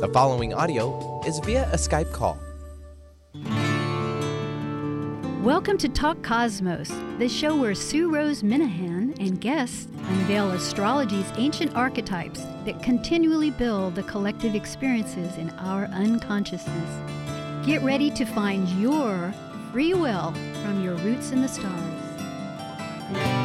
The following audio is via a Skype call. Welcome to Talk Cosmos, the show where Sue Rose Minahan and guests unveil astrology's ancient archetypes that continually build the collective experiences in our unconsciousness. Get ready to find your free will from your roots in the stars.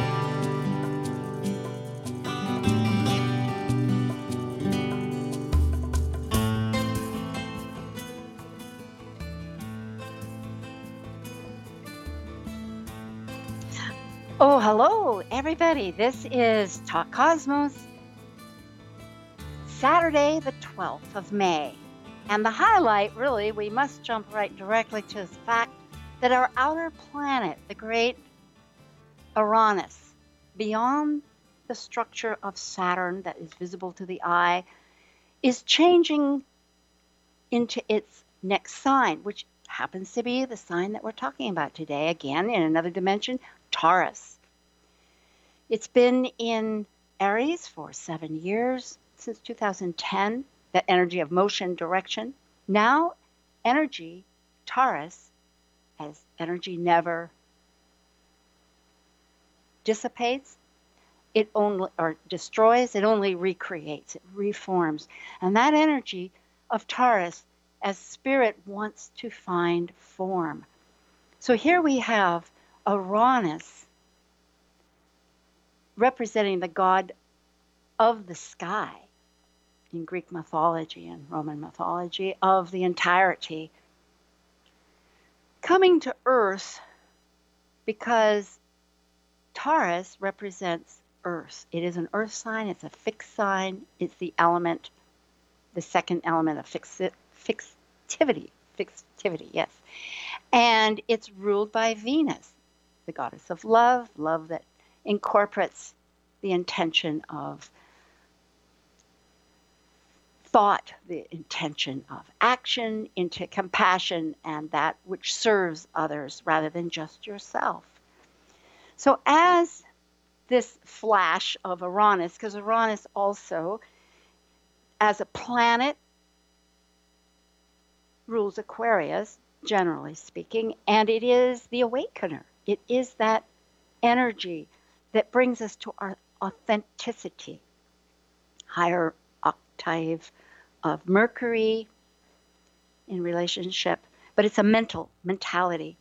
Everybody. This is Talk Cosmos, Saturday, the 12th of May. And the highlight, really, we must jump right directly to the fact that our outer planet, the great Uranus, beyond the structure of Saturn that is visible to the eye, is changing into its next sign, which happens to be the sign that we're talking about today, again in another dimension, Taurus. It's been in Aries for seven years, since 2010, that energy of motion, direction. Now, energy, Taurus, as energy never dissipates, it only or destroys, it only recreates, it reforms. And that energy of Taurus as spirit wants to find form. So here we have Uranus representing the god of the sky in Greek mythology and Roman mythology of the entirety coming to earth because Taurus represents earth. It is an earth sign, it's a fixed sign, it's the element, the second element of fixi- fixtivity. Fixtivity, yes. And it's ruled by Venus, the goddess of love, love that incorporates the intention of thought, the intention of action into compassion and that which serves others rather than just yourself. So, as this flash of Uranus, because Uranus also, as a planet, rules Aquarius, generally speaking, and it is the awakener. It is that energy that brings us to our authenticity, higher octave of Mercury in relationship, but it's a mental mentality.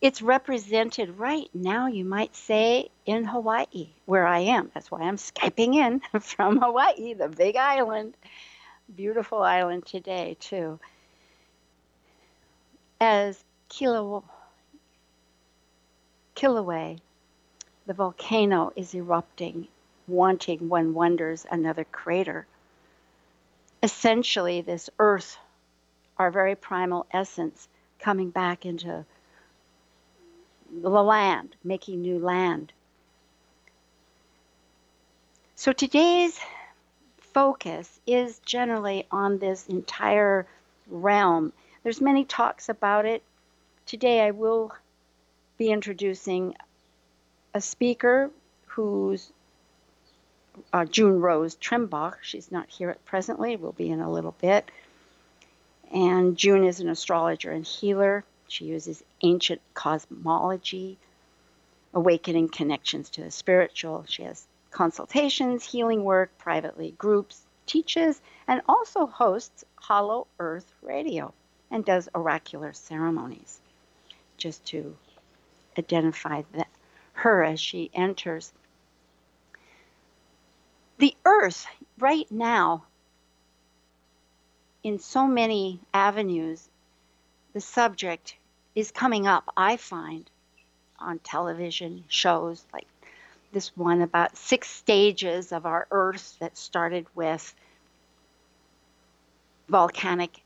It's represented right now, you might say, in Hawaii, where I am. That's why I'm Skyping in from Hawaii, the big island. Beautiful island today, too. As Kilauea, Kilauea, the volcano is erupting wanting, one wonders, another crater. Essentially, this earth, our very primal essence, coming back into the land, making new land. So today's focus is generally on this entire realm. There's many talks about it. Today I will be introducing a speaker who's uh, June Rose Trimbach. She's not here at presently, We'll be in a little bit. And June is an astrologer and healer. She uses ancient cosmology, awakening connections to the spiritual. She has consultations, healing work, privately groups, teaches, and also hosts Hollow Earth Radio and does oracular ceremonies. Just to identify that, her as she enters. The earth right now in so many avenues the subject is coming up i find on television shows like this one about six stages of our earth that started with volcanic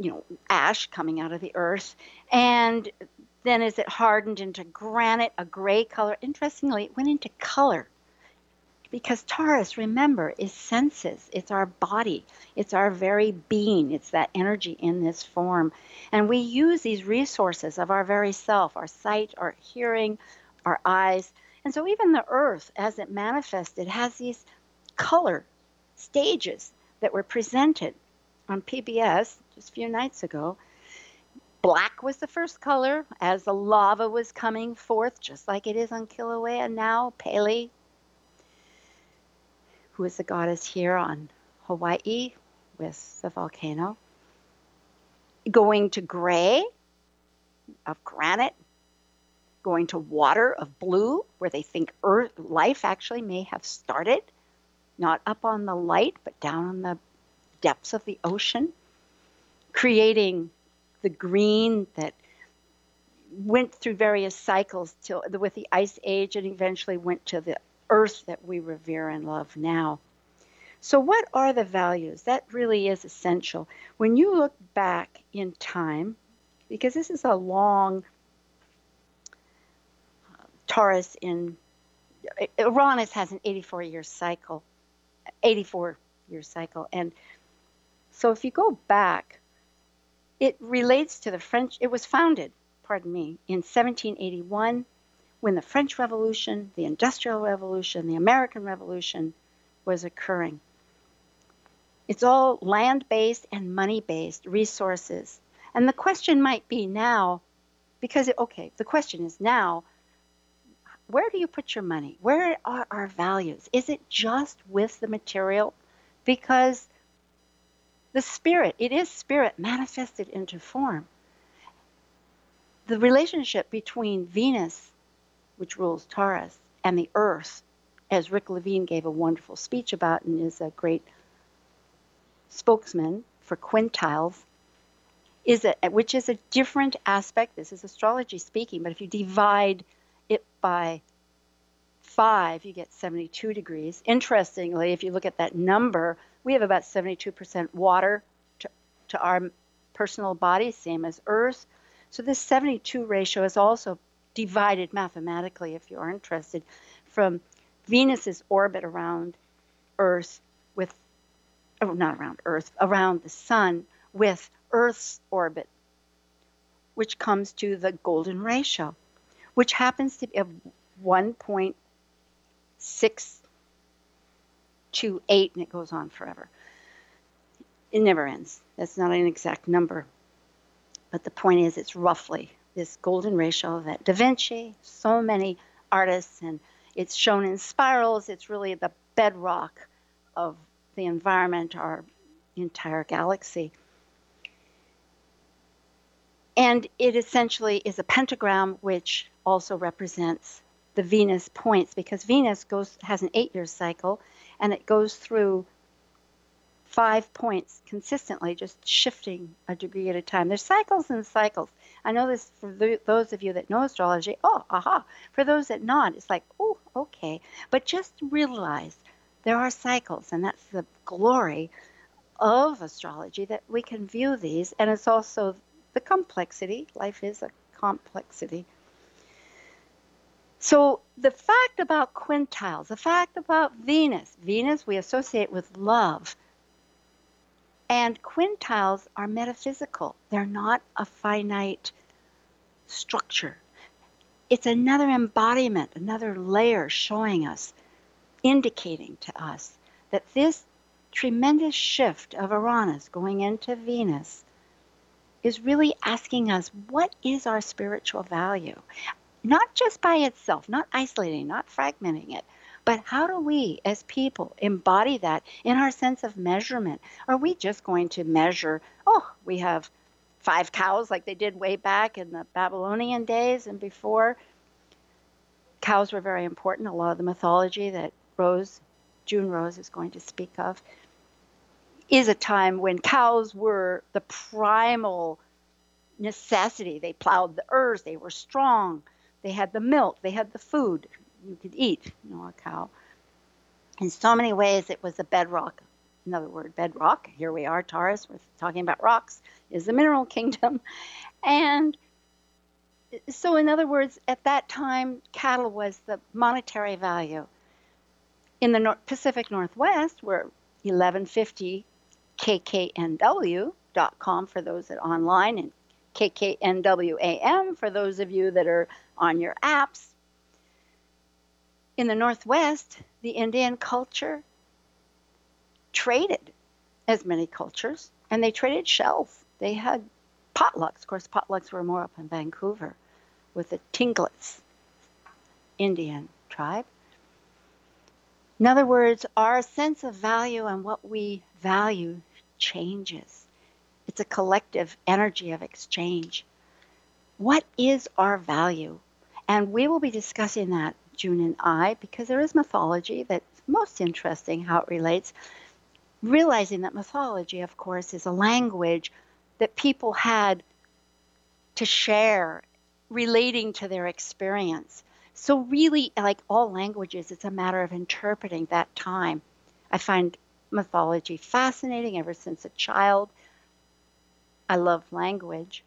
you know ash coming out of the earth and then as it hardened into granite, a gray color, interestingly, it went into color. Because Taurus, remember, is senses. It's our body. It's our very being. It's that energy in this form. And we use these resources of our very self our sight, our hearing, our eyes. And so even the earth, as it manifested, has these color stages that were presented on PBS just a few nights ago. Black was the first color as the lava was coming forth, just like it is on Kilauea now. Pele, who is the goddess here on Hawaii with the volcano, going to gray of granite, going to water of blue, where they think Earth life actually may have started, not up on the light, but down on the depths of the ocean, creating the green that went through various cycles till with the ice age and eventually went to the earth that we revere and love now. So, what are the values? That really is essential. When you look back in time, because this is a long uh, Taurus in Uranus has an 84 year cycle, 84 year cycle. And so if you go back, it relates to the French, it was founded, pardon me, in 1781 when the French Revolution, the Industrial Revolution, the American Revolution was occurring. It's all land based and money based resources. And the question might be now, because, okay, the question is now, where do you put your money? Where are our values? Is it just with the material? Because the spirit, it is spirit manifested into form. The relationship between Venus, which rules Taurus, and the earth, as Rick Levine gave a wonderful speech about and is a great spokesman for quintiles, is a, which is a different aspect. This is astrology speaking, but if you divide it by five, you get 72 degrees. Interestingly, if you look at that number, we have about 72% water to, to our personal body, same as Earth. So this 72 ratio is also divided mathematically, if you are interested, from Venus's orbit around Earth with, oh, not around Earth, around the Sun with Earth's orbit, which comes to the golden ratio, which happens to be a 1.628, and it goes on forever. It never ends. That's not an exact number. But the point is, it's roughly this golden ratio that Da Vinci, so many artists, and it's shown in spirals. It's really the bedrock of the environment, our entire galaxy. And it essentially is a pentagram, which also represents the Venus points, because Venus goes has an eight-year cycle, and it goes through five points consistently, just shifting a degree at a time. There's cycles and cycles. I know this for those of you that know astrology. Oh, aha. For those that not, it's like, oh, okay. But just realize there are cycles, and that's the glory of astrology that we can view these, and it's also the complexity. Life is a complexity. So, the fact about quintiles, the fact about Venus, Venus we associate with love. And quintiles are metaphysical, they're not a finite structure. It's another embodiment, another layer showing us, indicating to us that this tremendous shift of Uranus going into Venus is really asking us what is our spiritual value? Not just by itself, not isolating, not fragmenting it, but how do we as people embody that in our sense of measurement? Are we just going to measure, oh, we have five cows like they did way back in the Babylonian days and before? Cows were very important. A lot of the mythology that Rose, June Rose, is going to speak of is a time when cows were the primal necessity. They plowed the earth, they were strong, they had the milk, they had the food you could eat, you know, a cow. In so many ways, it was a bedrock. Another word, bedrock. Here we are, Taurus. We're talking about rocks. Is the mineral kingdom, and so in other words, at that time, cattle was the monetary value. In the Pacific Northwest, where 1150 kknw.com for those that online and kknwam for those of you that are on your apps. In the Northwest, the Indian culture traded as many cultures, and they traded shells. They had potlucks. Of course, potlucks were more up in Vancouver with the Tlingits Indian tribe. In other words, our sense of value and what we value changes. It's a collective energy of exchange. What is our value? And we will be discussing that, June and I, because there is mythology that's most interesting how it relates. Realizing that mythology, of course, is a language that people had to share relating to their experience. So, really, like all languages, it's a matter of interpreting that time. I find mythology fascinating ever since a child. I love language.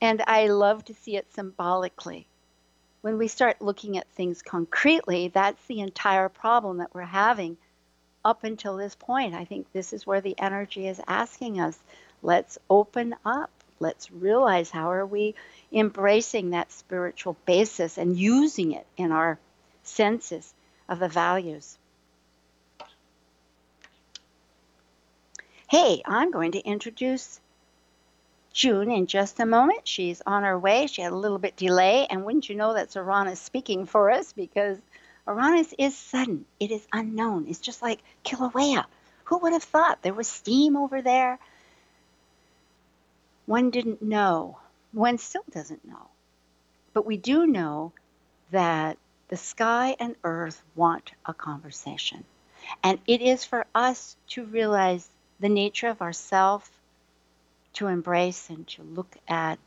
And I love to see it symbolically. When we start looking at things concretely, that's the entire problem that we're having up until this point. I think this is where the energy is asking us let's open up. Let's realize how are we embracing that spiritual basis and using it in our senses of the values. Hey, I'm going to introduce June in just a moment. She's on her way. She had a little bit delay, and wouldn't you know that's Uranus speaking for us because Uranus is sudden. It is unknown. It's just like Kilauea. Who would have thought there was steam over there? One didn't know. One still doesn't know. But we do know that the sky and earth want a conversation. And it is for us to realize the nature of ourself, to embrace and to look at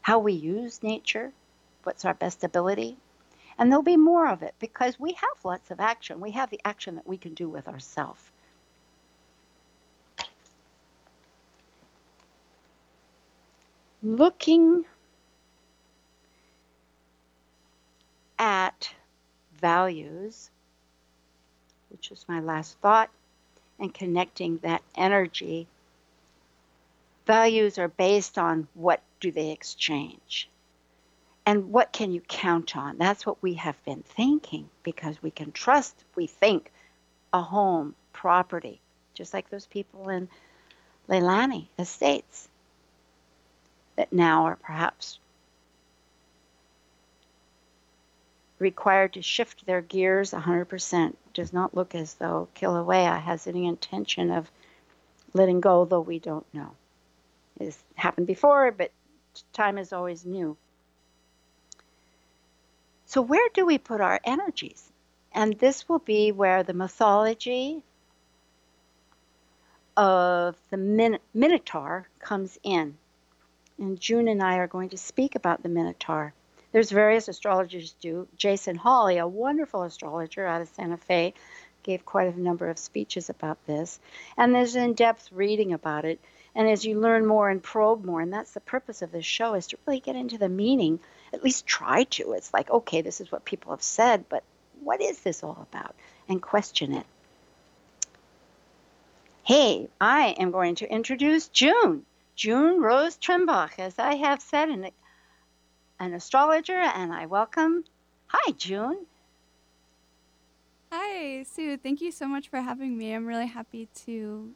how we use nature, what's our best ability. And there'll be more of it because we have lots of action. We have the action that we can do with ourselves. Looking at values, which is my last thought, and connecting that energy. Values are based on what do they exchange? And what can you count on? That's what we have been thinking because we can trust, we think, a home, property, just like those people in Leilani Estates that now are perhaps required to shift their gears 100%. Does not look as though Kilauea has any intention of letting go, though we don't know. It's happened before, but time is always new. So, where do we put our energies? And this will be where the mythology of the Min- Minotaur comes in. And June and I are going to speak about the Minotaur. There's various astrologers do. Jason Holley, a wonderful astrologer out of Santa Fe, gave quite a number of speeches about this. And there's in-depth reading about it. And as you learn more and probe more, and that's the purpose of this show, is to really get into the meaning, at least try to. It's like, okay, this is what people have said, but what is this all about? And question it. Hey, I am going to introduce June. June Rose Trimbach, as I have said, and an astrologer, and I welcome. Hi, June. Hi, Sue. Thank you so much for having me. I'm really happy to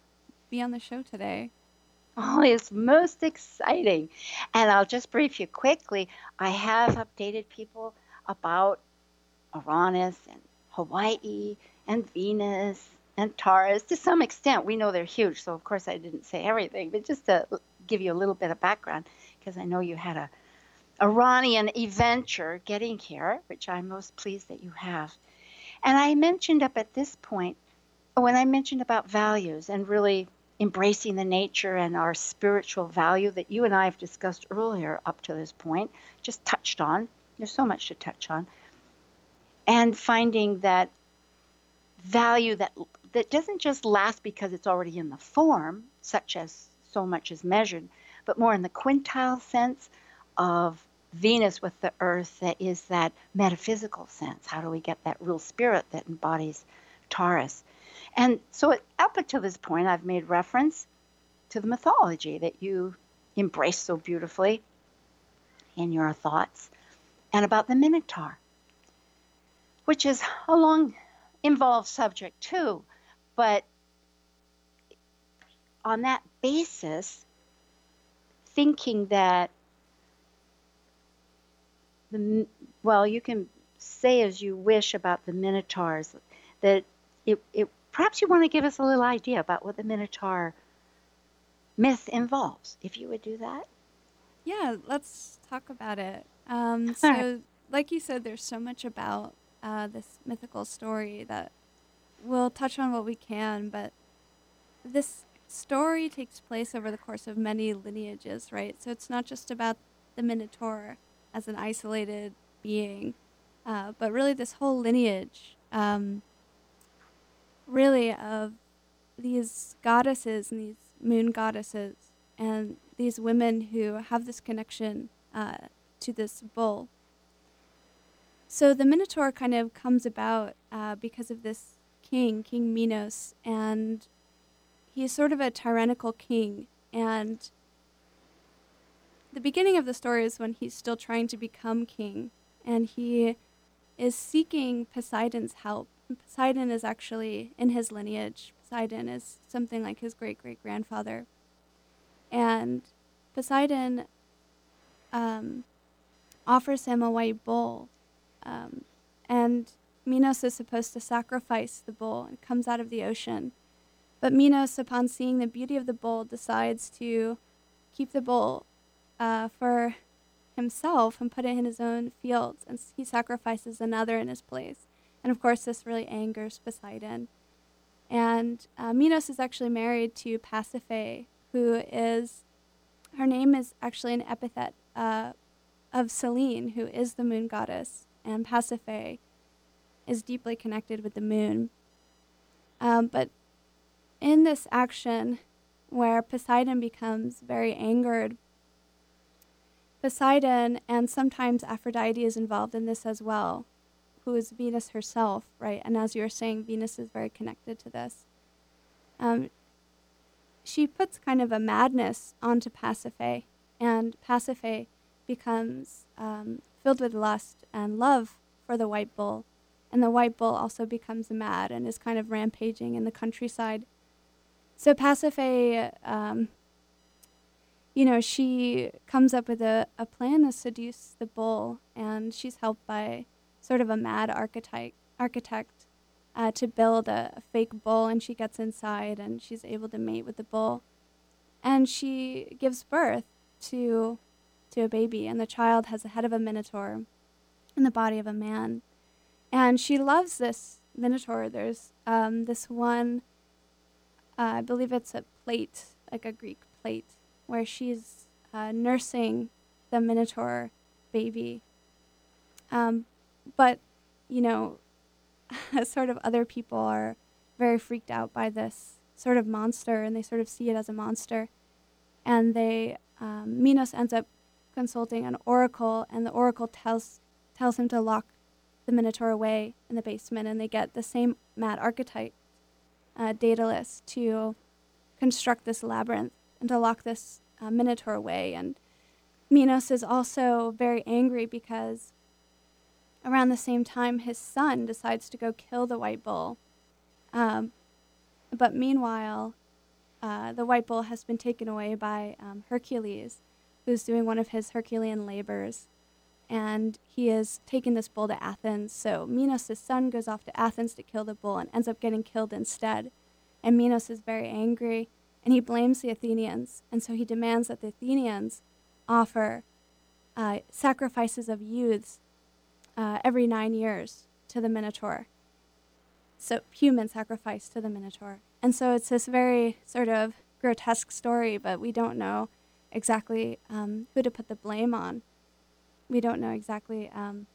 be on the show today. Oh, it's most exciting. And I'll just brief you quickly. I have updated people about Uranus and Hawaii and Venus and Taurus to some extent. We know they're huge, so of course I didn't say everything, but just to give you a little bit of background, because I know you had a Uranian adventure getting here, which I'm most pleased that you have. And I mentioned up at this point, when I mentioned about values and really embracing the nature and our spiritual value that you and I have discussed earlier up to this point, just touched on. There's so much to touch on. And finding that value that that doesn't just last because it's already in the form, such as so much is measured, but more in the quintile sense of Venus with the earth that is that metaphysical sense. How do we get that real spirit that embodies Taurus? And so, up until this point, I've made reference to the mythology that you embrace so beautifully in your thoughts, and about the Minotaur, which is a long involved subject too. But on that basis, thinking that the well, you can say as you wish about the minotaurs that it, it perhaps you want to give us a little idea about what the minotaur myth involves if you would do that. Yeah let's talk about it. Um, so right. like you said there's so much about uh, this mythical story that we'll touch on what we can but this story takes place over the course of many lineages right? So it's not just about the minotaur as an isolated being uh, but really, this whole lineage, um, really, of these goddesses and these moon goddesses, and these women who have this connection uh, to this bull. So the Minotaur kind of comes about uh, because of this king, King Minos, and he's sort of a tyrannical king. And the beginning of the story is when he's still trying to become king, and he is seeking Poseidon's help. Poseidon is actually in his lineage. Poseidon is something like his great great grandfather. And Poseidon um, offers him a white bull. Um, and Minos is supposed to sacrifice the bull and comes out of the ocean. But Minos, upon seeing the beauty of the bull, decides to keep the bull uh, for himself and put it in his own fields, and he sacrifices another in his place. And of course, this really angers Poseidon. And uh, Minos is actually married to Pasiphae, who is, her name is actually an epithet uh, of Selene, who is the moon goddess. And Pasiphae is deeply connected with the moon. Um, but in this action, where Poseidon becomes very angered Poseidon and sometimes Aphrodite is involved in this as well, who is Venus herself, right? And as you were saying, Venus is very connected to this. Um, she puts kind of a madness onto Pasiphae, and Pasiphae becomes um, filled with lust and love for the white bull. And the white bull also becomes mad and is kind of rampaging in the countryside. So Pasiphae um, you know, she comes up with a, a plan to seduce the bull, and she's helped by sort of a mad architect, architect uh, to build a, a fake bull, and she gets inside and she's able to mate with the bull. And she gives birth to, to a baby, and the child has the head of a minotaur and the body of a man. And she loves this minotaur. There's um, this one, uh, I believe it's a plate, like a Greek plate where she's uh, nursing the Minotaur baby. Um, but, you know, sort of other people are very freaked out by this sort of monster and they sort of see it as a monster. And they, um, Minos ends up consulting an oracle, and the oracle tells, tells him to lock the Minotaur away in the basement, and they get the same mad archetype, uh, Daedalus, to construct this labyrinth and to lock this uh, Minotaur away. And Minos is also very angry because around the same time his son decides to go kill the white bull. Um, but meanwhile, uh, the white bull has been taken away by um, Hercules, who's doing one of his Herculean labors. And he has taken this bull to Athens. So Minos' son goes off to Athens to kill the bull and ends up getting killed instead. And Minos is very angry and he blames the Athenians. And so he demands that the Athenians offer uh, sacrifices of youths uh, every nine years to the Minotaur. So, human sacrifice to the Minotaur. And so it's this very sort of grotesque story, but we don't know exactly um, who to put the blame on. We don't know exactly um,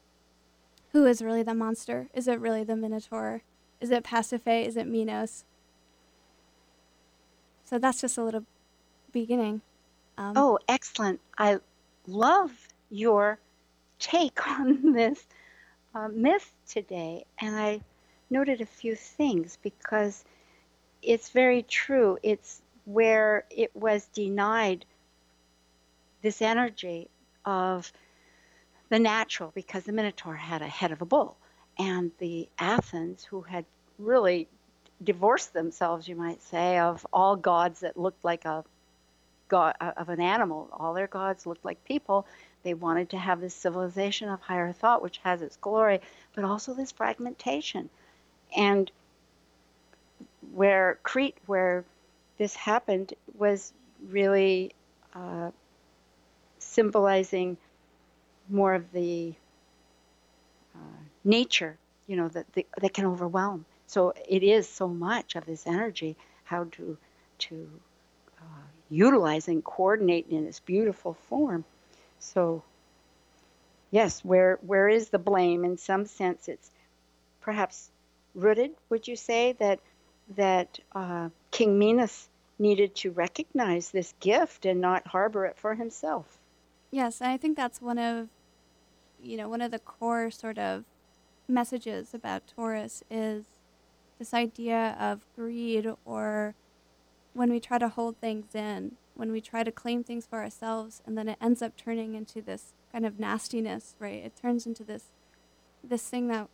who is really the monster. Is it really the Minotaur? Is it Pasiphae? Is it Minos? So that's just a little beginning. Um, oh, excellent. I love your take on this uh, myth today. And I noted a few things because it's very true. It's where it was denied this energy of the natural because the Minotaur had a head of a bull. And the Athens, who had really divorced themselves, you might say, of all gods that looked like a god uh, of an animal. All their gods looked like people. They wanted to have this civilization of higher thought, which has its glory, but also this fragmentation. And where Crete, where this happened, was really uh, symbolizing more of the uh, nature, you know, that, that can overwhelm. So it is so much of this energy, how to to uh, utilize and coordinate in this beautiful form. So yes, where where is the blame? In some sense, it's perhaps rooted. Would you say that that uh, King Minos needed to recognize this gift and not harbor it for himself? Yes, I think that's one of you know one of the core sort of messages about Taurus is this idea of greed or when we try to hold things in, when we try to claim things for ourselves and then it ends up turning into this kind of nastiness, right? It turns into this this thing that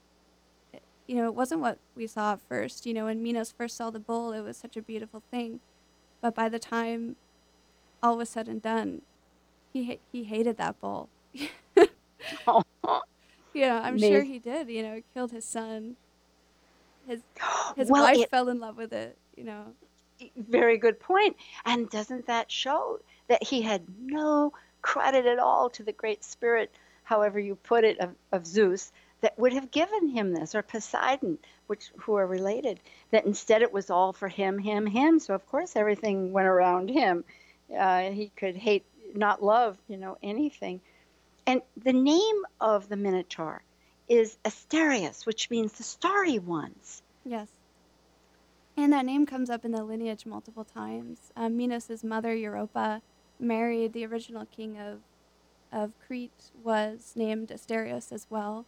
you know, it wasn't what we saw at first. You know, when Minos first saw the bull, it was such a beautiful thing. But by the time all was said and done, he ha- he hated that bull. oh. Yeah, I'm sure he did. You know, it killed his son. His his well, wife it, fell in love with it. You know. Very good point. And doesn't that show that he had no credit at all to the great spirit, however you put it, of, of Zeus, that would have given him this, or Poseidon, which who are related. That instead it was all for him, him, him. So of course everything went around him. Uh, he could hate, not love, you know, anything. And the name of the Minotaur is Asterius, which means the starry ones. Yes. And that name comes up in the lineage multiple times. Um, Minos' mother, Europa, married the original king of, of Crete, was named Asterios as well.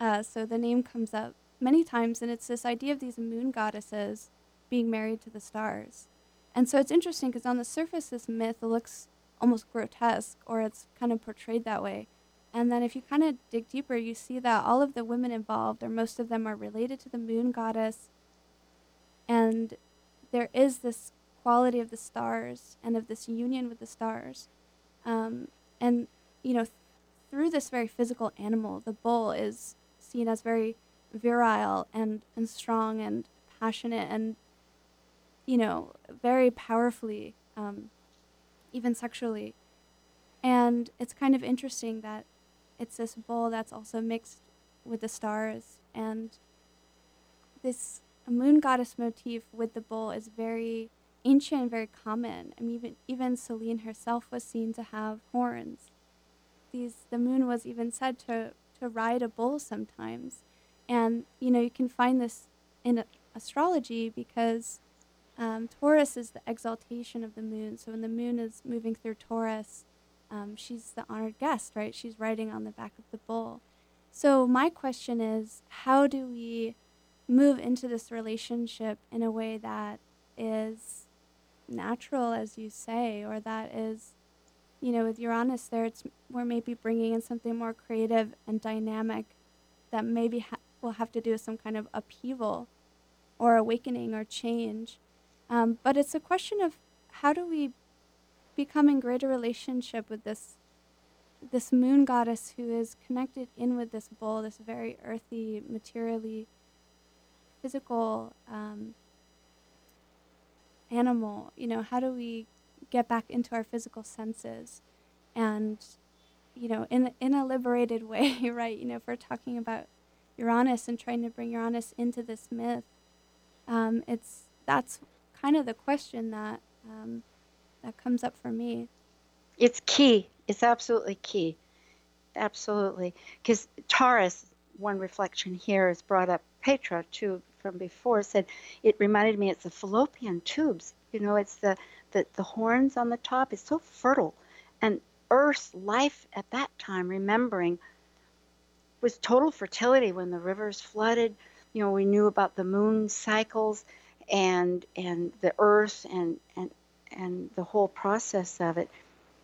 Uh, so the name comes up many times, and it's this idea of these moon goddesses being married to the stars. And so it's interesting because on the surface, this myth looks almost grotesque, or it's kind of portrayed that way. And then if you kind of dig deeper, you see that all of the women involved, or most of them, are related to the moon goddess. And there is this quality of the stars and of this union with the stars. Um, and, you know, th- through this very physical animal, the bull is seen as very virile and, and strong and passionate and, you know, very powerfully, um, even sexually. And it's kind of interesting that it's this bull that's also mixed with the stars. And this moon goddess motif with the bull is very ancient and very common. I mean, even, even Selene herself was seen to have horns. These, the moon was even said to, to ride a bull sometimes. And, you know, you can find this in astrology because um, Taurus is the exaltation of the moon. So when the moon is moving through Taurus, um, she's the honored guest, right? She's riding on the back of the bull. So my question is, how do we move into this relationship in a way that is natural, as you say, or that is, you know, with Uranus there, it's we're maybe bringing in something more creative and dynamic that maybe ha- will have to do with some kind of upheaval or awakening or change. Um, but it's a question of how do we become in greater relationship with this this moon goddess who is connected in with this bull, this very earthy, materially physical um, animal. You know, how do we get back into our physical senses and you know in in a liberated way right you know if we're talking about uranus and trying to bring uranus into this myth um, it's that's kind of the question that um, that comes up for me. It's key. It's absolutely key. Absolutely, because Taurus. One reflection here is brought up. Petra too from before said it reminded me. It's the fallopian tubes. You know, it's the the, the horns on the top. It's so fertile, and Earth's life at that time, remembering, was total fertility when the rivers flooded. You know, we knew about the moon cycles and and the earth and and and the whole process of it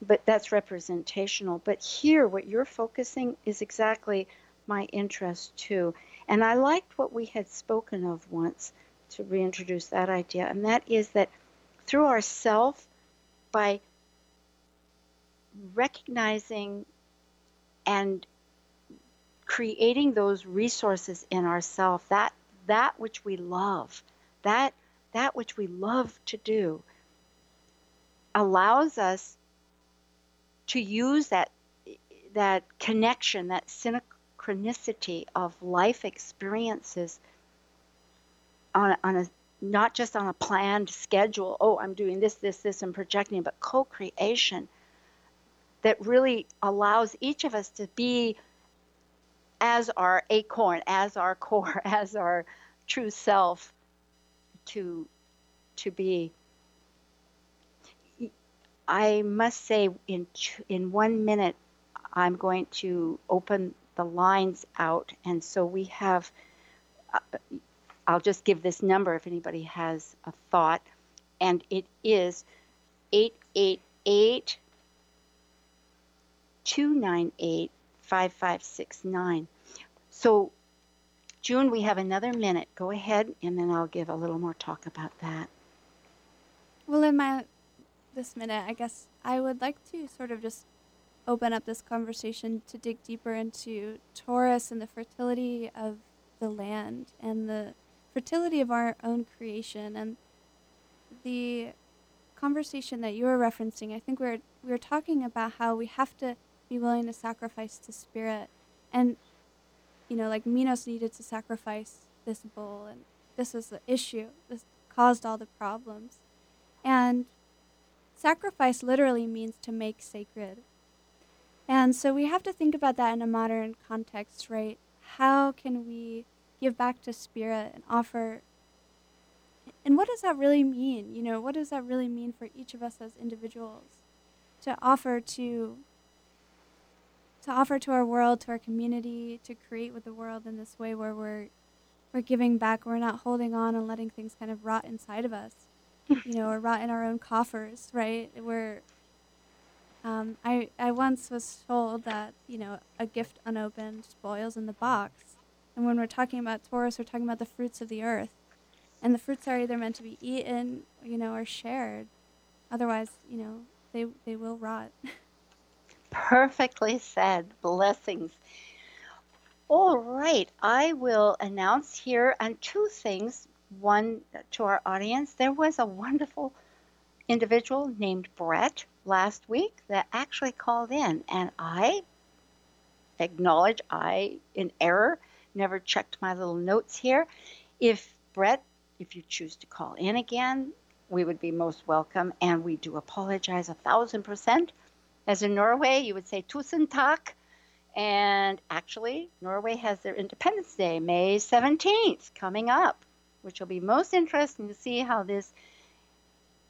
but that's representational. But here what you're focusing is exactly my interest too. And i liked what we had spoken of once to reintroduce that idea, and that is that through ourself, by recognizing and creating those resources in ourself, that that which we love, that that which we love to do, allows us to use that that connection, that synchronicity of life experiences on, on a not just on a planned schedule. Oh, I'm doing this, this, this, and projecting, but co-creation that really allows each of us to be as our acorn, as our core, as our true self to to be I must say, in in one minute, I'm going to open the lines out, and so we have. Uh, I'll just give this number if anybody has a thought, and it is 888 298 5569. So, June, we have another minute. Go ahead, and then I'll give a little more talk about that. Well, in my this minute, I guess I would like to sort of just open up this conversation to dig deeper into Taurus and the fertility of the land and the fertility of our own creation and the conversation that you were referencing. I think we are we were talking about how we have to be willing to sacrifice to spirit, and you know, like Minos needed to sacrifice this bull, and this was the issue. This caused all the problems, and Sacrifice literally means to make sacred. And so we have to think about that in a modern context, right? How can we give back to spirit and offer and what does that really mean? You know, what does that really mean for each of us as individuals to offer to to offer to our world, to our community, to create with the world in this way where we're we're giving back, we're not holding on and letting things kind of rot inside of us you know, or rot in our own coffers, right? We're um, I, I once was told that, you know, a gift unopened spoils in the box. And when we're talking about Taurus, we're talking about the fruits of the earth. And the fruits are either meant to be eaten, you know, or shared. Otherwise, you know, they, they will rot. Perfectly said. Blessings. All right, I will announce here and two things one to our audience. There was a wonderful individual named Brett last week that actually called in, and I acknowledge I, in error, never checked my little notes here. If Brett, if you choose to call in again, we would be most welcome, and we do apologize a thousand percent. As in Norway, you would say tusen tak. And actually, Norway has their Independence Day, May 17th, coming up which will be most interesting to see how this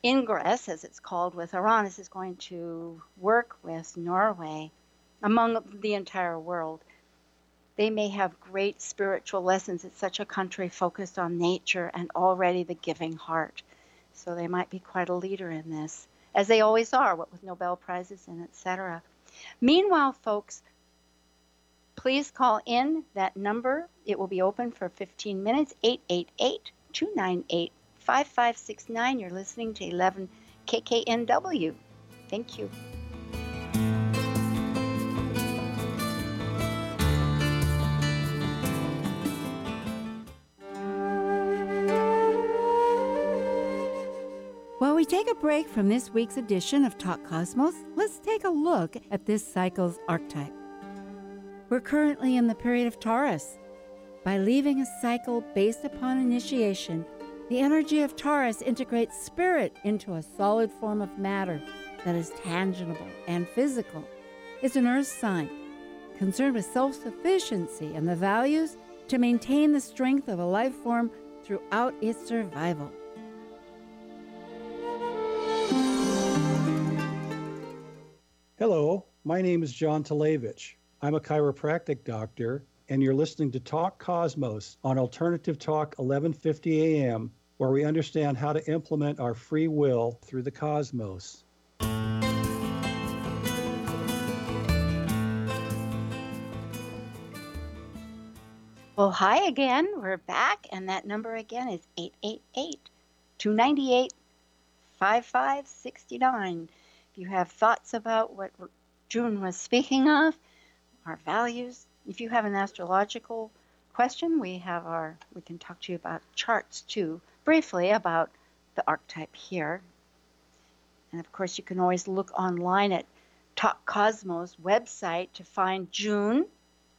ingress, as it's called with Uranus, is going to work with Norway among the entire world. They may have great spiritual lessons. It's such a country focused on nature and already the giving heart. So they might be quite a leader in this, as they always are, what with Nobel Prizes and etc. Meanwhile, folks, Please call in that number. It will be open for 15 minutes, 888 298 5569. You're listening to 11 KKNW. Thank you. While we take a break from this week's edition of Talk Cosmos, let's take a look at this cycle's archetype. We're currently in the period of Taurus. By leaving a cycle based upon initiation, the energy of Taurus integrates spirit into a solid form of matter that is tangible and physical. It's an earth sign, concerned with self sufficiency and the values to maintain the strength of a life form throughout its survival. Hello, my name is John Talevich. I'm a chiropractic doctor, and you're listening to Talk Cosmos on Alternative Talk 1150 AM, where we understand how to implement our free will through the cosmos. Well, hi again. We're back, and that number again is 888 298 5569. If you have thoughts about what June was speaking of, our values, if you have an astrological question, we have our, we can talk to you about charts too, briefly about the archetype here. And of course, you can always look online at Talk Cosmos website to find June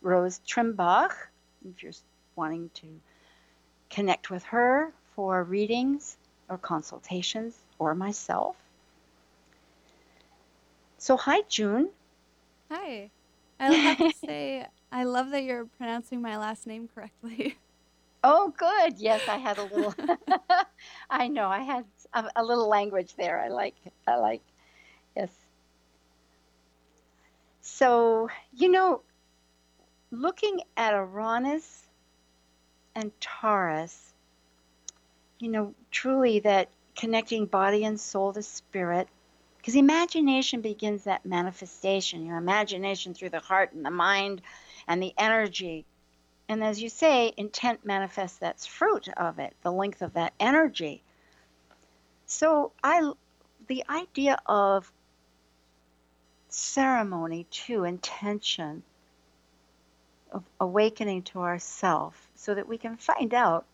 Rose Trimbach if you're wanting to connect with her for readings or consultations or myself. So, hi, June. Hi. I have to say, I love that you're pronouncing my last name correctly. Oh, good. Yes, I had a little. I know I had a, a, little language there. I like. I like. Yes. So you know, looking at Uranus and Taurus, you know, truly that connecting body and soul to spirit, because imagination begins that manifestation, your imagination through the heart and the mind and the energy. And as you say, intent manifests that's fruit of it, the length of that energy. So I the idea of ceremony too, intention, of awakening to ourself so that we can find out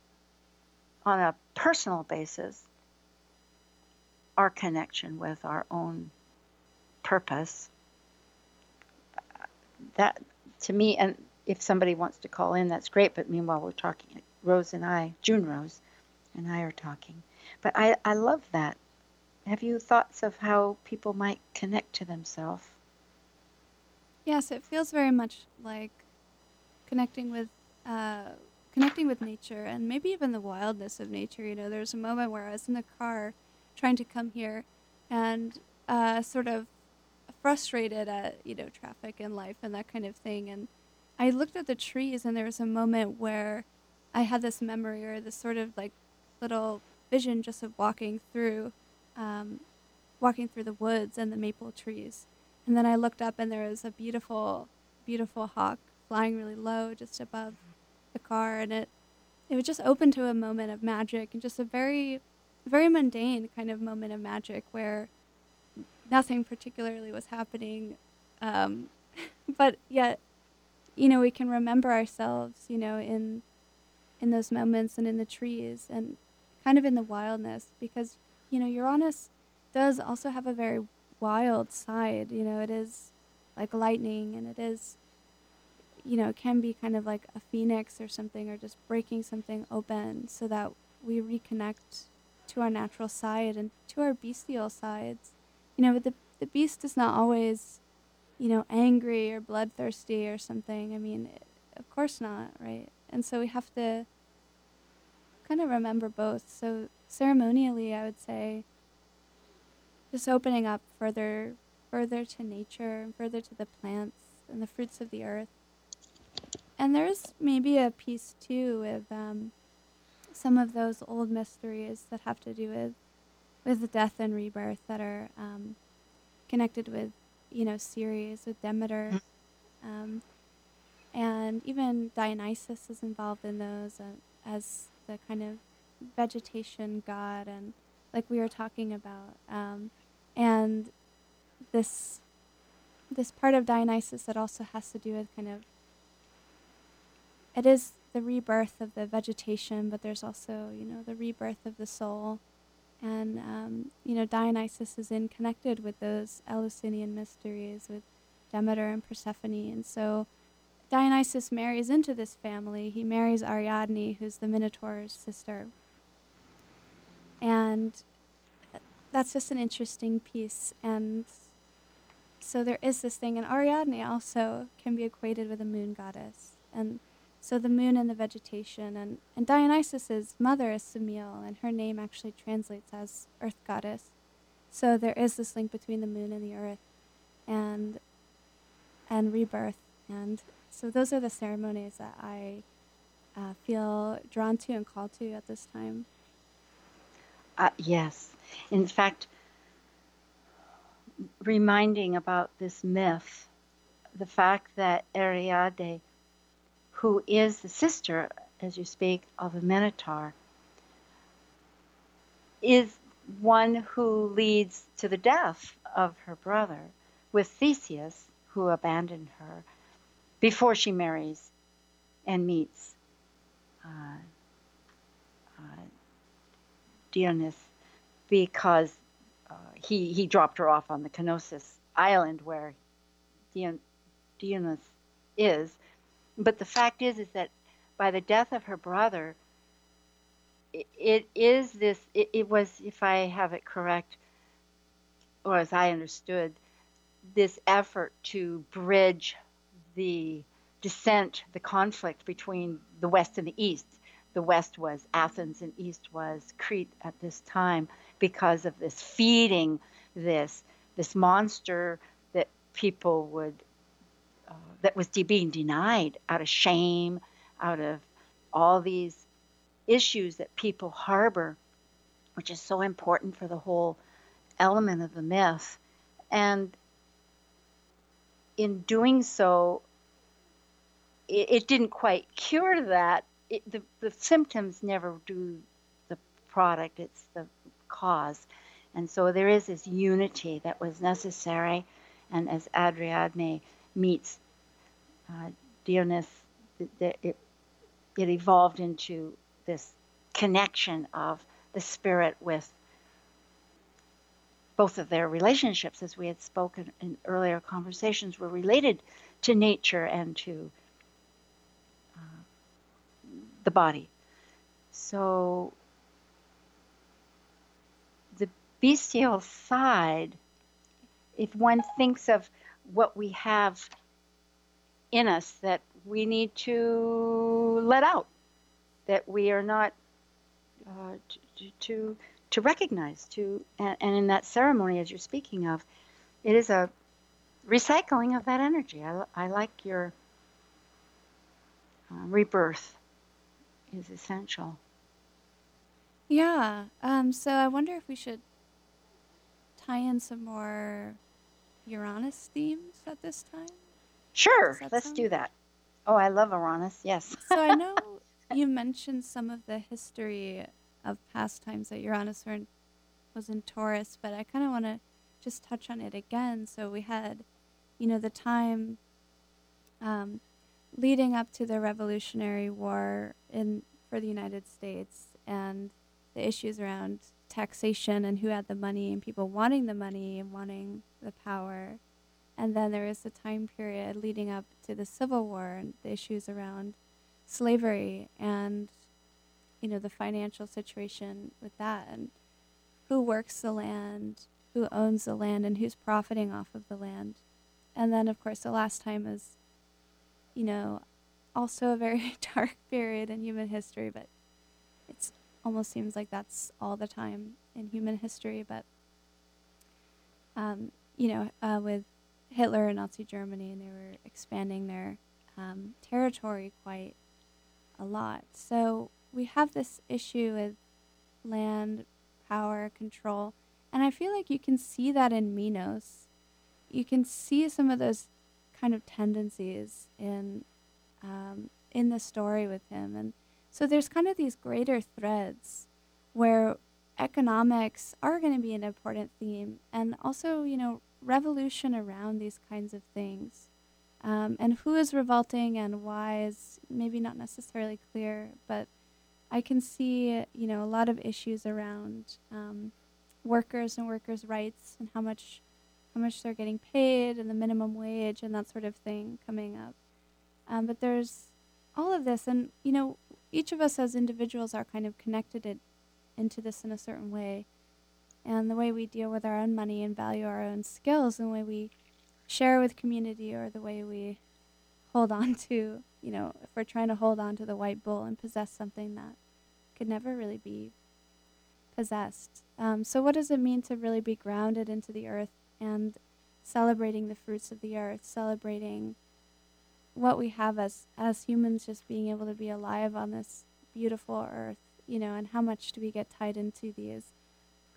on a personal basis our connection with our own purpose. That to me, and if somebody wants to call in, that's great. But meanwhile, we're talking. Rose and I, June Rose, and I are talking. But I, I love that. Have you thoughts of how people might connect to themselves? Yes, it feels very much like connecting with uh, connecting with nature and maybe even the wildness of nature. You know, there's a moment where I was in the car trying to come here and uh, sort of frustrated at you know traffic and life and that kind of thing. And I looked at the trees and there was a moment where I had this memory or this sort of like little vision just of walking through um, walking through the woods and the maple trees. And then I looked up and there was a beautiful beautiful hawk flying really low just above the car. And it it was just open to a moment of magic and just a very very mundane kind of moment of magic where nothing particularly was happening um, but yet you know we can remember ourselves you know in in those moments and in the trees and kind of in the wildness because you know uranus does also have a very wild side you know it is like lightning and it is you know, it can be kind of like a phoenix or something, or just breaking something open so that we reconnect to our natural side and to our bestial sides. You know, the, the beast is not always, you know, angry or bloodthirsty or something. I mean, it, of course not, right? And so we have to kind of remember both. So ceremonially, I would say just opening up further further to nature and further to the plants and the fruits of the earth and there's maybe a piece too with um, some of those old mysteries that have to do with with death and rebirth that are um, connected with you know Ceres with Demeter, mm-hmm. um, and even Dionysus is involved in those uh, as the kind of vegetation god and like we were talking about um, and this this part of Dionysus that also has to do with kind of it is the rebirth of the vegetation, but there's also, you know, the rebirth of the soul. And, um, you know, Dionysus is in connected with those Eleusinian mysteries with Demeter and Persephone. And so Dionysus marries into this family. He marries Ariadne, who's the Minotaur's sister. And that's just an interesting piece. And so there is this thing. And Ariadne also can be equated with a moon goddess. And so the moon and the vegetation, and, and Dionysus's mother is Semele, and her name actually translates as earth goddess. So there is this link between the moon and the earth, and and rebirth, and so those are the ceremonies that I uh, feel drawn to and called to at this time. Uh, yes, in fact, reminding about this myth, the fact that Ariadne who is the sister, as you speak, of a Minotaur, is one who leads to the death of her brother with Theseus, who abandoned her before she marries and meets uh, uh, Dionys because uh, he, he dropped her off on the Knossos island where Dion, Dionys is. But the fact is, is that by the death of her brother, it, it is this, it, it was, if I have it correct, or as I understood, this effort to bridge the dissent, the conflict between the West and the East. The West was Athens and East was Crete at this time because of this feeding this this monster that people would uh, that was being denied out of shame, out of all these issues that people harbor, which is so important for the whole element of the myth. And in doing so, it, it didn't quite cure that. It, the, the symptoms never do the product, it's the cause. And so there is this unity that was necessary. And as Ariadne meets uh, it, it, it evolved into this connection of the spirit with both of their relationships, as we had spoken in earlier conversations, were related to nature and to uh, the body. So the bestial side, if one thinks of what we have in us that we need to let out, that we are not uh, to, to to recognize to and, and, in that ceremony as you're speaking of it is a recycling of that energy. I, I like your uh, rebirth is essential. Yeah um, so i wonder if we should tie in some more uranus themes at this time? Sure let's do that. Oh i love uranus yes. So i know you mentioned some of the history of pastimes that Uranus was in Taurus, but I kind of want to just touch on it again. So we had, you know, the time um, leading up to the Revolutionary War in for the United States and the issues around taxation and who had the money and people wanting the money and wanting the power. And then there was the time period leading up to the Civil War and the issues around slavery and you know, the financial situation with that and who works the land, who owns the land, and who's profiting off of the land. And then, of course, the last time is, you know, also a very dark period in human history, but it almost seems like that's all the time in human history. But, um, you know, uh, with Hitler and Nazi Germany, and they were expanding their um, territory quite a lot. So we have this issue with land, power, control, and I feel like you can see that in Minos. You can see some of those kind of tendencies in um, in the story with him, and so there's kind of these greater threads where economics are going to be an important theme, and also you know revolution around these kinds of things. Um, and who is revolting and why is maybe not necessarily clear, but I can see, you know, a lot of issues around um, workers and workers' rights and how much how much they're getting paid and the minimum wage and that sort of thing coming up. Um, but there's all of this, and you know, each of us as individuals are kind of connected it, into this in a certain way, and the way we deal with our own money and value our own skills, and the way we share with community, or the way we hold on to you know, if we're trying to hold on to the white bull and possess something that could never really be possessed. Um, so, what does it mean to really be grounded into the earth and celebrating the fruits of the earth, celebrating what we have as as humans, just being able to be alive on this beautiful earth, you know, and how much do we get tied into these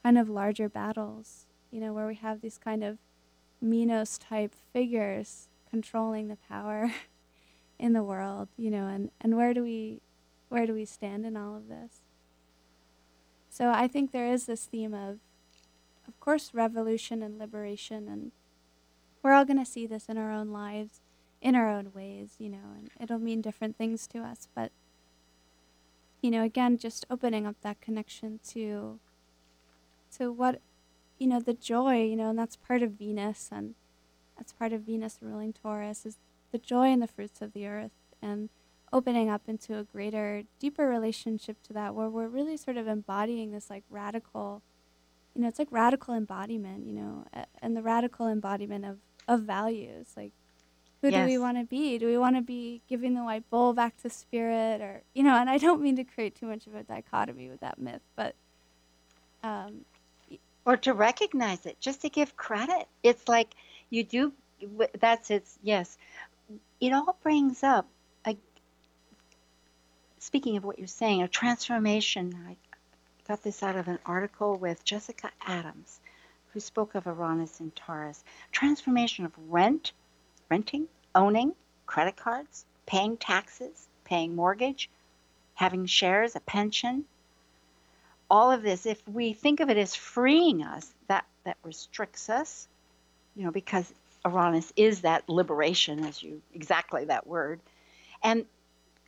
kind of larger battles, you know, where we have these kind of Minos type figures controlling the power in the world, you know, and, and where do we where do we stand in all of this? So I think there is this theme of of course revolution and liberation and we're all going to see this in our own lives in our own ways, you know, and it'll mean different things to us, but you know, again, just opening up that connection to to what you know, the joy, you know, and that's part of Venus and that's part of Venus ruling Taurus is the joy in the fruits of the earth and opening up into a greater, deeper relationship to that where we're really sort of embodying this like radical, you know, it's like radical embodiment, you know, and the radical embodiment of, of values. Like, who yes. do we want to be? Do we want to be giving the white bull back to spirit or, you know, and I don't mean to create too much of a dichotomy with that myth, but, um, or to recognize it, just to give credit. It's like you do, that's it's, yes. It all brings up a, speaking of what you're saying, a transformation. I got this out of an article with Jessica Adams, who spoke of Uranus in Taurus. Transformation of rent, renting, owning, credit cards, paying taxes, paying mortgage, having shares, a pension. All of this, if we think of it as freeing us, that, that restricts us, you know, because Uranus is that liberation, as you exactly that word. And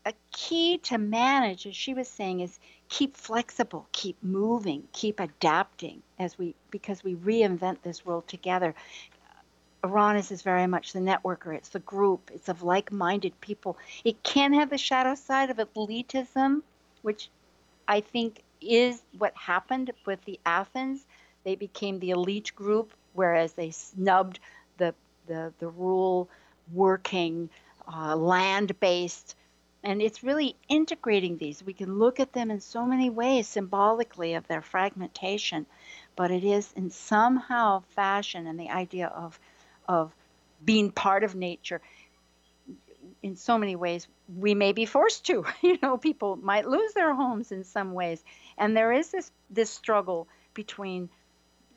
a key to manage, as she was saying, is keep flexible, keep moving, keep adapting as we because we reinvent this world together. Uranus is very much the networker. It's the group. It's of like-minded people. It can have the shadow side of elitism, which I think is what happened with the Athens. They became the elite group, whereas they snubbed the the, the rule working, uh, land based and it's really integrating these. We can look at them in so many ways symbolically of their fragmentation, but it is in somehow fashion and the idea of of being part of nature in so many ways we may be forced to you know people might lose their homes in some ways and there is this this struggle between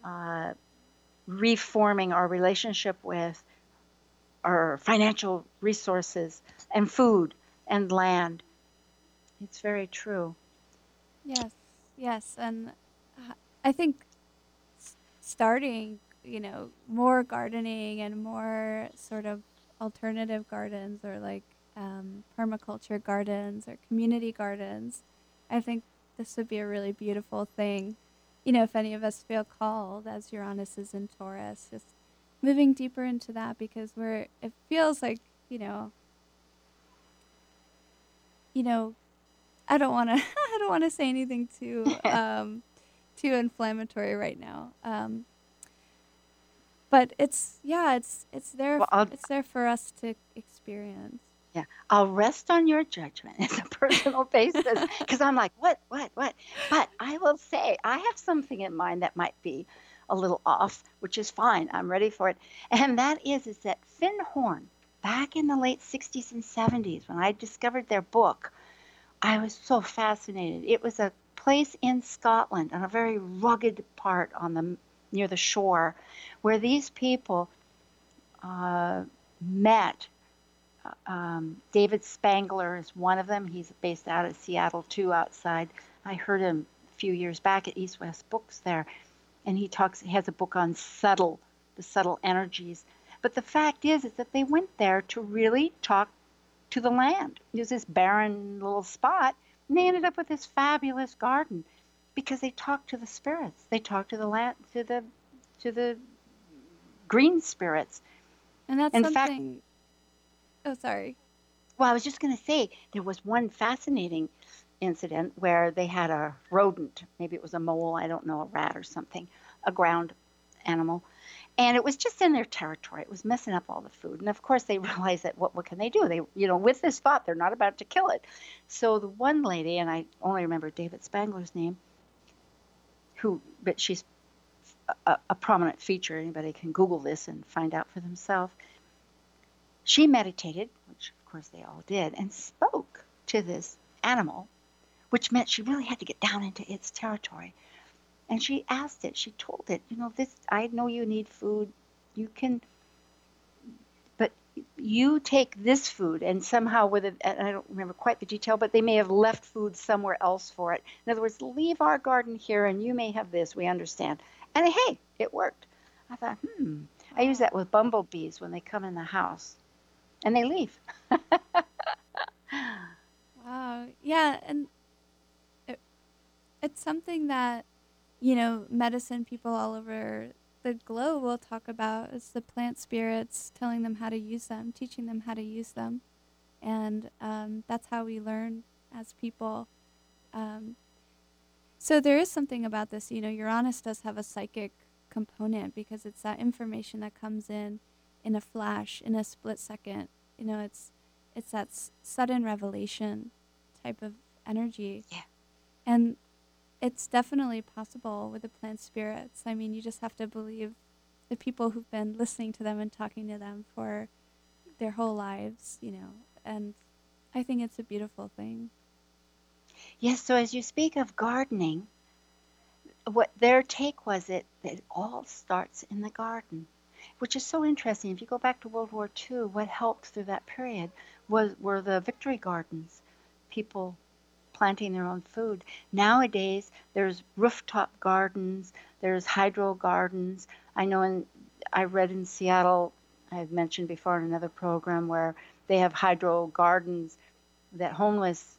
uh, reforming our relationship with our financial resources and food and land. It's very true. Yes, yes, and I think starting, you know, more gardening and more sort of alternative gardens or like um, permaculture gardens or community gardens, I think this would be a really beautiful thing. You know, if any of us feel called, as Uranus is in Taurus, just moving deeper into that because we're, it feels like, you know, you know, I don't want to I don't want to say anything too um, too inflammatory right now. Um, but it's yeah, it's it's there well, it's there for us to experience. Yeah, I'll rest on your judgment as a personal basis because I'm like, what, what, what? But I will say I have something in mind that might be a little off, which is fine. I'm ready for it, and that is is that Finn Horn back in the late 60s and 70s when I discovered their book, I was so fascinated. It was a place in Scotland on a very rugged part on the near the shore where these people uh, met. Um, David Spangler is one of them. He's based out of Seattle too, outside. I heard him a few years back at East West Books there, and he talks. He has a book on subtle, the subtle energies but the fact is, is that they went there to really talk to the land. It was this barren little spot, and they ended up with this fabulous garden because they talked to the spirits. They talked to the land, to the, to the green spirits. And that's In something. Fact, oh, sorry. Well, I was just going to say there was one fascinating incident where they had a rodent, maybe it was a mole, I don't know, a rat or something, a ground animal, and it was just in their territory. It was messing up all the food. And of course, they realized that what what can they do? They you know with this thought, they're not about to kill it. So the one lady, and I only remember David Spangler's name, who but she's a, a prominent feature. Anybody can Google this and find out for themselves. She meditated, which of course they all did, and spoke to this animal, which meant she really had to get down into its territory. And she asked it she told it you know this i know you need food. You can but you take this food and somehow with it i don't remember quite the detail but they may have left food somewhere else for it. In other words leave our garden here and you may have this we understand. And hey it worked. I thought hmm. I use that with bumblebees when they come in the house and they leave wow yeah and it, it's something that you know medicine people all over the globe will talk about is the plant spirits, telling them how to use them, teaching them how to use them. And um, that's how we learn as people. Um, so there is something about this. You know, Uranus does have a psychic component because it's that information that comes in in a flash, in a split second. You know, it's it's that s- sudden revelation type of energy. Yeah. And it's definitely possible with the plant spirits. I mean, you just have to believe the people who've been listening to them and talking to them for their whole lives, you know. And I think it's a beautiful thing. Yes, so as you speak of gardening, what their take was it that it all starts in the garden, which is so interesting. If you go back to World War II, what helped through that period was were the victory gardens. People planting their own food. Nowadays, there's rooftop gardens, there's hydro gardens. I know in I read in Seattle, I had mentioned before in another program where they have hydro gardens that homeless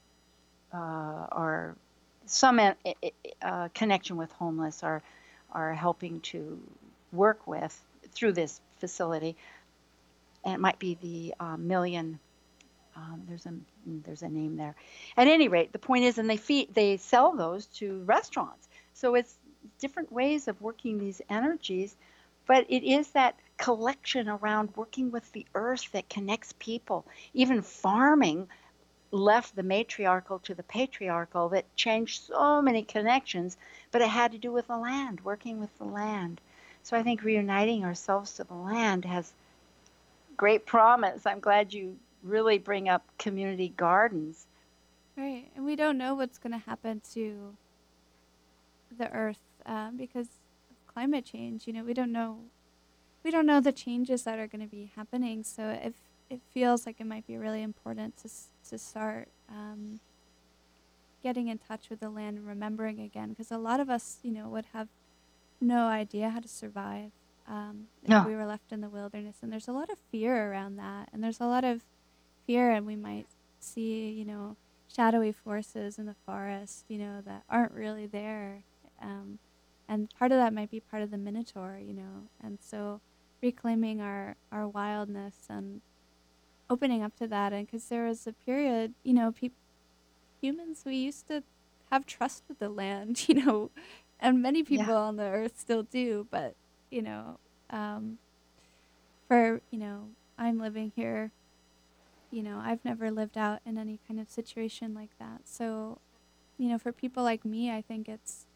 uh, or some uh, uh, connection with homeless are are helping to work with through this facility. And it might be the uh, Million um, there's a there's a name there. At any rate, the point is, and they feed they sell those to restaurants. So it's different ways of working these energies, but it is that collection around working with the earth that connects people. Even farming left the matriarchal to the patriarchal that changed so many connections, but it had to do with the land, working with the land. So I think reuniting ourselves to the land has great promise. I'm glad you really bring up community gardens. Right, and we don't know what's going to happen to the Earth uh, because of climate change. You know, we don't know. We don't know the changes that are going to be happening. So if it feels like it might be really important to to start um, getting in touch with the land and remembering again, because a lot of us, you know, would have no idea how to survive um, if no. we were left in the wilderness. And there's a lot of fear around that, and there's a lot of fear and we might see, you know, shadowy forces in the forest, you know, that aren't really there. Um, and part of that might be part of the Minotaur, you know. And so reclaiming our, our wildness and opening up to that. And because there was a period, you know, pe- humans, we used to have trust with the land, you know, and many people yeah. on the earth still do. But, you know, um, for, you know, I'm living here you know, I've never lived out in any kind of situation like that. So, you know, for people like me, I think it's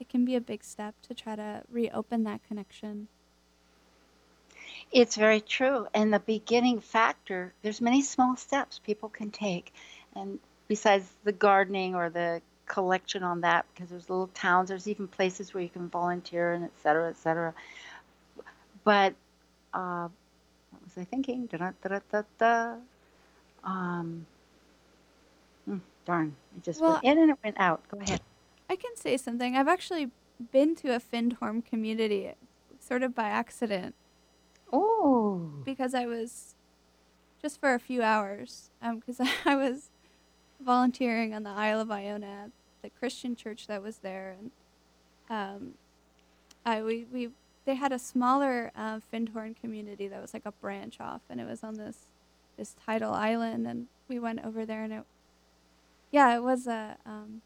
it can be a big step to try to reopen that connection. It's very true. And the beginning factor, there's many small steps people can take. And besides the gardening or the collection on that, because there's little towns, there's even places where you can volunteer and et cetera, et cetera. But uh, what was I thinking? Da, da, da, da, um, mm, darn, it just well, went in and it went out. Go ahead. I can say something. I've actually been to a Findhorn community, sort of by accident. Oh. Because I was just for a few hours, because um, I was volunteering on the Isle of Iona, the Christian church that was there, and um, I we we they had a smaller uh, Findhorn community that was like a branch off, and it was on this this tidal island, and we went over there, and it, yeah, it was a, um,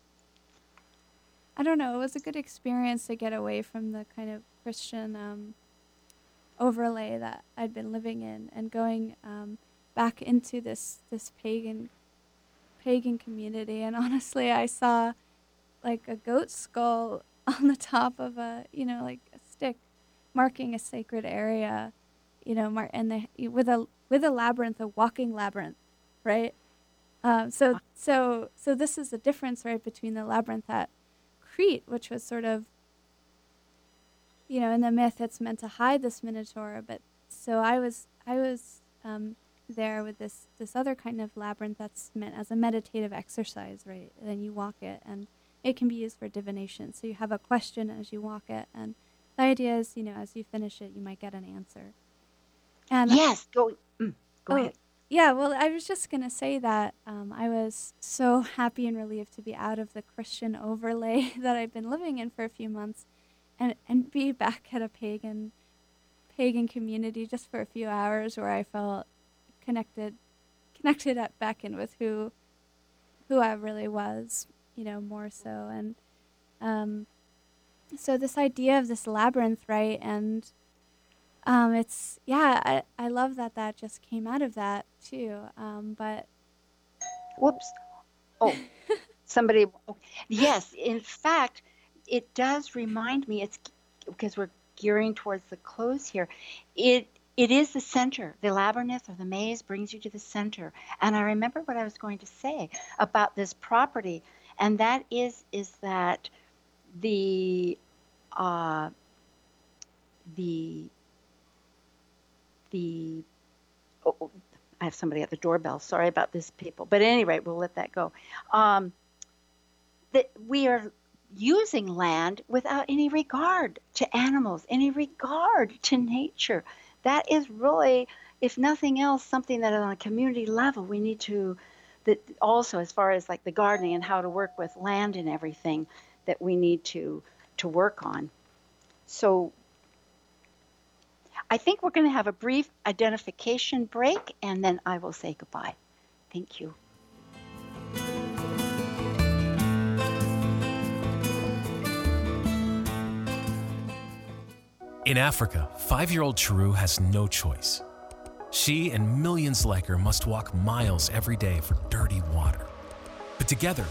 I don't know, it was a good experience to get away from the kind of Christian um, overlay that I'd been living in, and going um, back into this this pagan pagan community. And honestly, I saw like a goat skull on the top of a, you know, like a stick marking a sacred area, you know, mar- and the, with a with a labyrinth, a walking labyrinth, right? Um, so so so this is the difference, right, between the labyrinth at Crete, which was sort of, you know, in the myth, it's meant to hide this minotaur, but so I was I was um, there with this this other kind of labyrinth that's meant as a meditative exercise, right? And then you walk it, and it can be used for divination. So you have a question as you walk it, and the idea is, you know, as you finish it, you might get an answer. And yes, go mm, go oh, ahead. Yeah, well, I was just going to say that um, I was so happy and relieved to be out of the Christian overlay that I've been living in for a few months and, and be back at a pagan pagan community just for a few hours where I felt connected connected at back in with who who I really was, you know, more so and um, so this idea of this labyrinth, right? And um, it's yeah, I, I love that that just came out of that too. Um, but whoops, oh, somebody. Yes, in fact, it does remind me. It's because we're gearing towards the close here. It it is the center. The labyrinth or the maze brings you to the center. And I remember what I was going to say about this property, and that is is that the uh, the the oh, oh, I have somebody at the doorbell. Sorry about this, people. But at any rate, we'll let that go. Um, that we are using land without any regard to animals, any regard to nature. That is really, if nothing else, something that on a community level we need to. That also, as far as like the gardening and how to work with land and everything, that we need to to work on. So I think we're going to have a brief identification break and then I will say goodbye. Thank you. In Africa, five year old Chiru has no choice. She and millions like her must walk miles every day for dirty water. But together,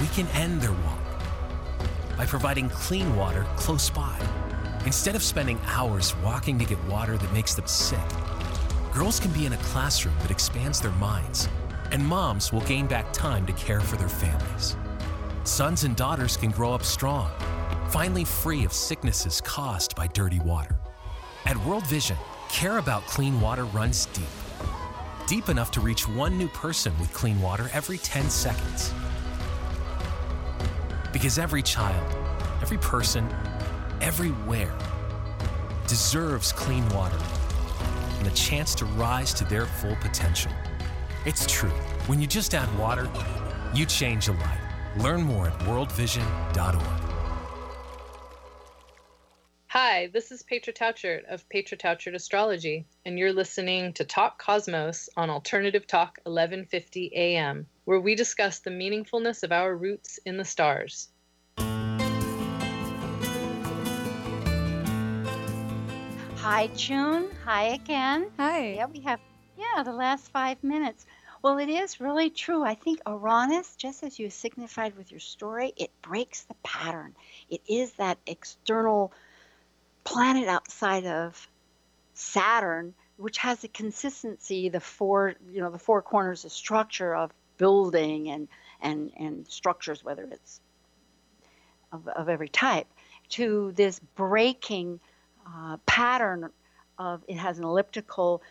we can end their walk by providing clean water close by. Instead of spending hours walking to get water that makes them sick, girls can be in a classroom that expands their minds, and moms will gain back time to care for their families. Sons and daughters can grow up strong, finally free of sicknesses caused by dirty water. At World Vision, care about clean water runs deep. Deep enough to reach one new person with clean water every 10 seconds. Because every child, every person, everywhere deserves clean water and the chance to rise to their full potential. It's true. When you just add water, you change a life. Learn more at worldvision.org. Hi, this is Petra Tauchert of Petra Tauchert Astrology, and you're listening to Talk Cosmos on Alternative Talk 1150 AM, where we discuss the meaningfulness of our roots in the stars. Hi, June. Hi again. Hi. Yeah, we have, yeah, the last five minutes. Well, it is really true. I think Uranus, just as you signified with your story, it breaks the pattern. It is that external planet outside of Saturn, which has a consistency, the four, you know, the four corners of structure of building and and and structures, whether it's of, of every type, to this breaking uh, pattern of it has an elliptical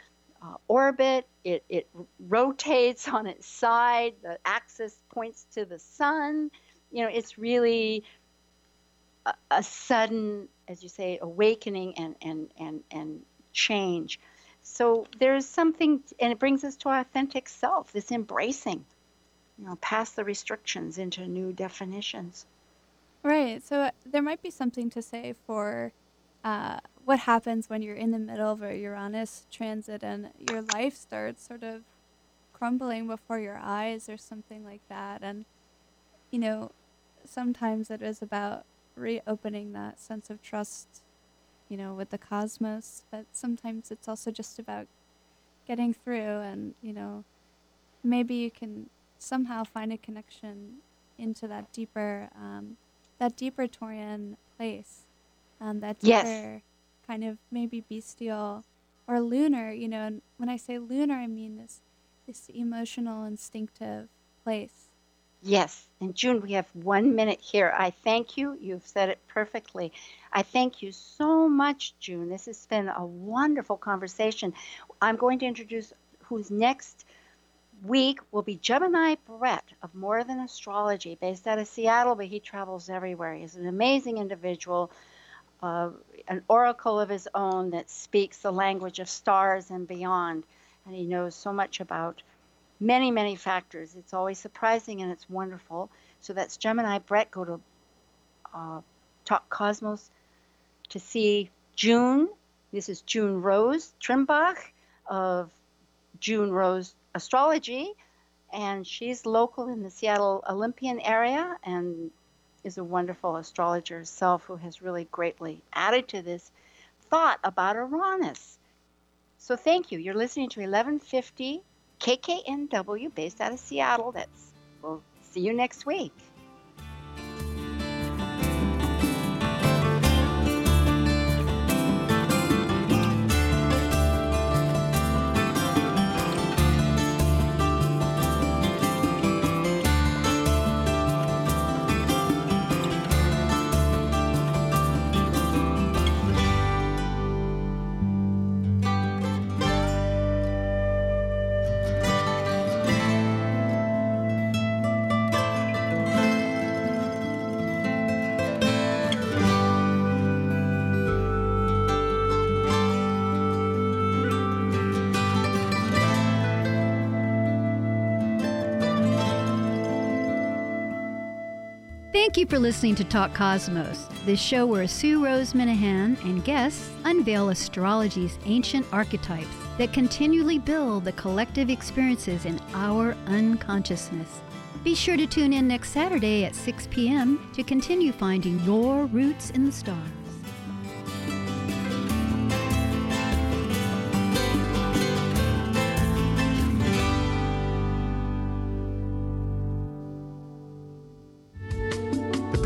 uh, orbit. It, it rotates on its side. The axis points to the sun. You know, it's really a, sudden, as you say, awakening and, and, and, and change. So there's something, and it brings us to our authentic self, this embracing, you know, past the restrictions into new definitions. Right. So uh, there might be something to say for uh, what happens when you're in the middle of a Uranus transit and your life starts sort of crumbling before your eyes or something like that. And, you know, sometimes it is about reopening that sense of trust, you know, with the cosmos, but sometimes it's also just about getting through and, you know, maybe you can somehow find a connection into that deeper, um, that deeper Taurian place um, that deeper yes. kind of maybe bestial or lunar, you know, and when I say lunar, I mean this, this emotional, instinctive place Yes. And June, we have one minute here. I thank you. You've said it perfectly. I thank you so much, June. This has been a wonderful conversation. I'm going to introduce who's next week will be Gemini Brett of More Than Astrology, based out of Seattle, but he travels everywhere. He's an amazing individual, uh, an oracle of his own that speaks the language of stars and beyond. And he knows so much about many, many factors. It's always surprising and it's wonderful. So that's Gemini Brett. Go to uh, Talk Cosmos to see June. This is June Rose Trimbach of June Rose Astrology, and she's local in the Seattle Olympian area and is a wonderful astrologer herself who has really greatly added to this thought about Uranus. So thank you. You're listening to 1150 KKNW based out of Seattle. That's we'll see you next week. Thank you for listening to Talk Cosmos, the show where Sue Rose Minahan and guests unveil astrology's ancient archetypes that continually build the collective experiences in our unconsciousness. Be sure to tune in next Saturday at 6 p.m. to continue finding your roots in the stars.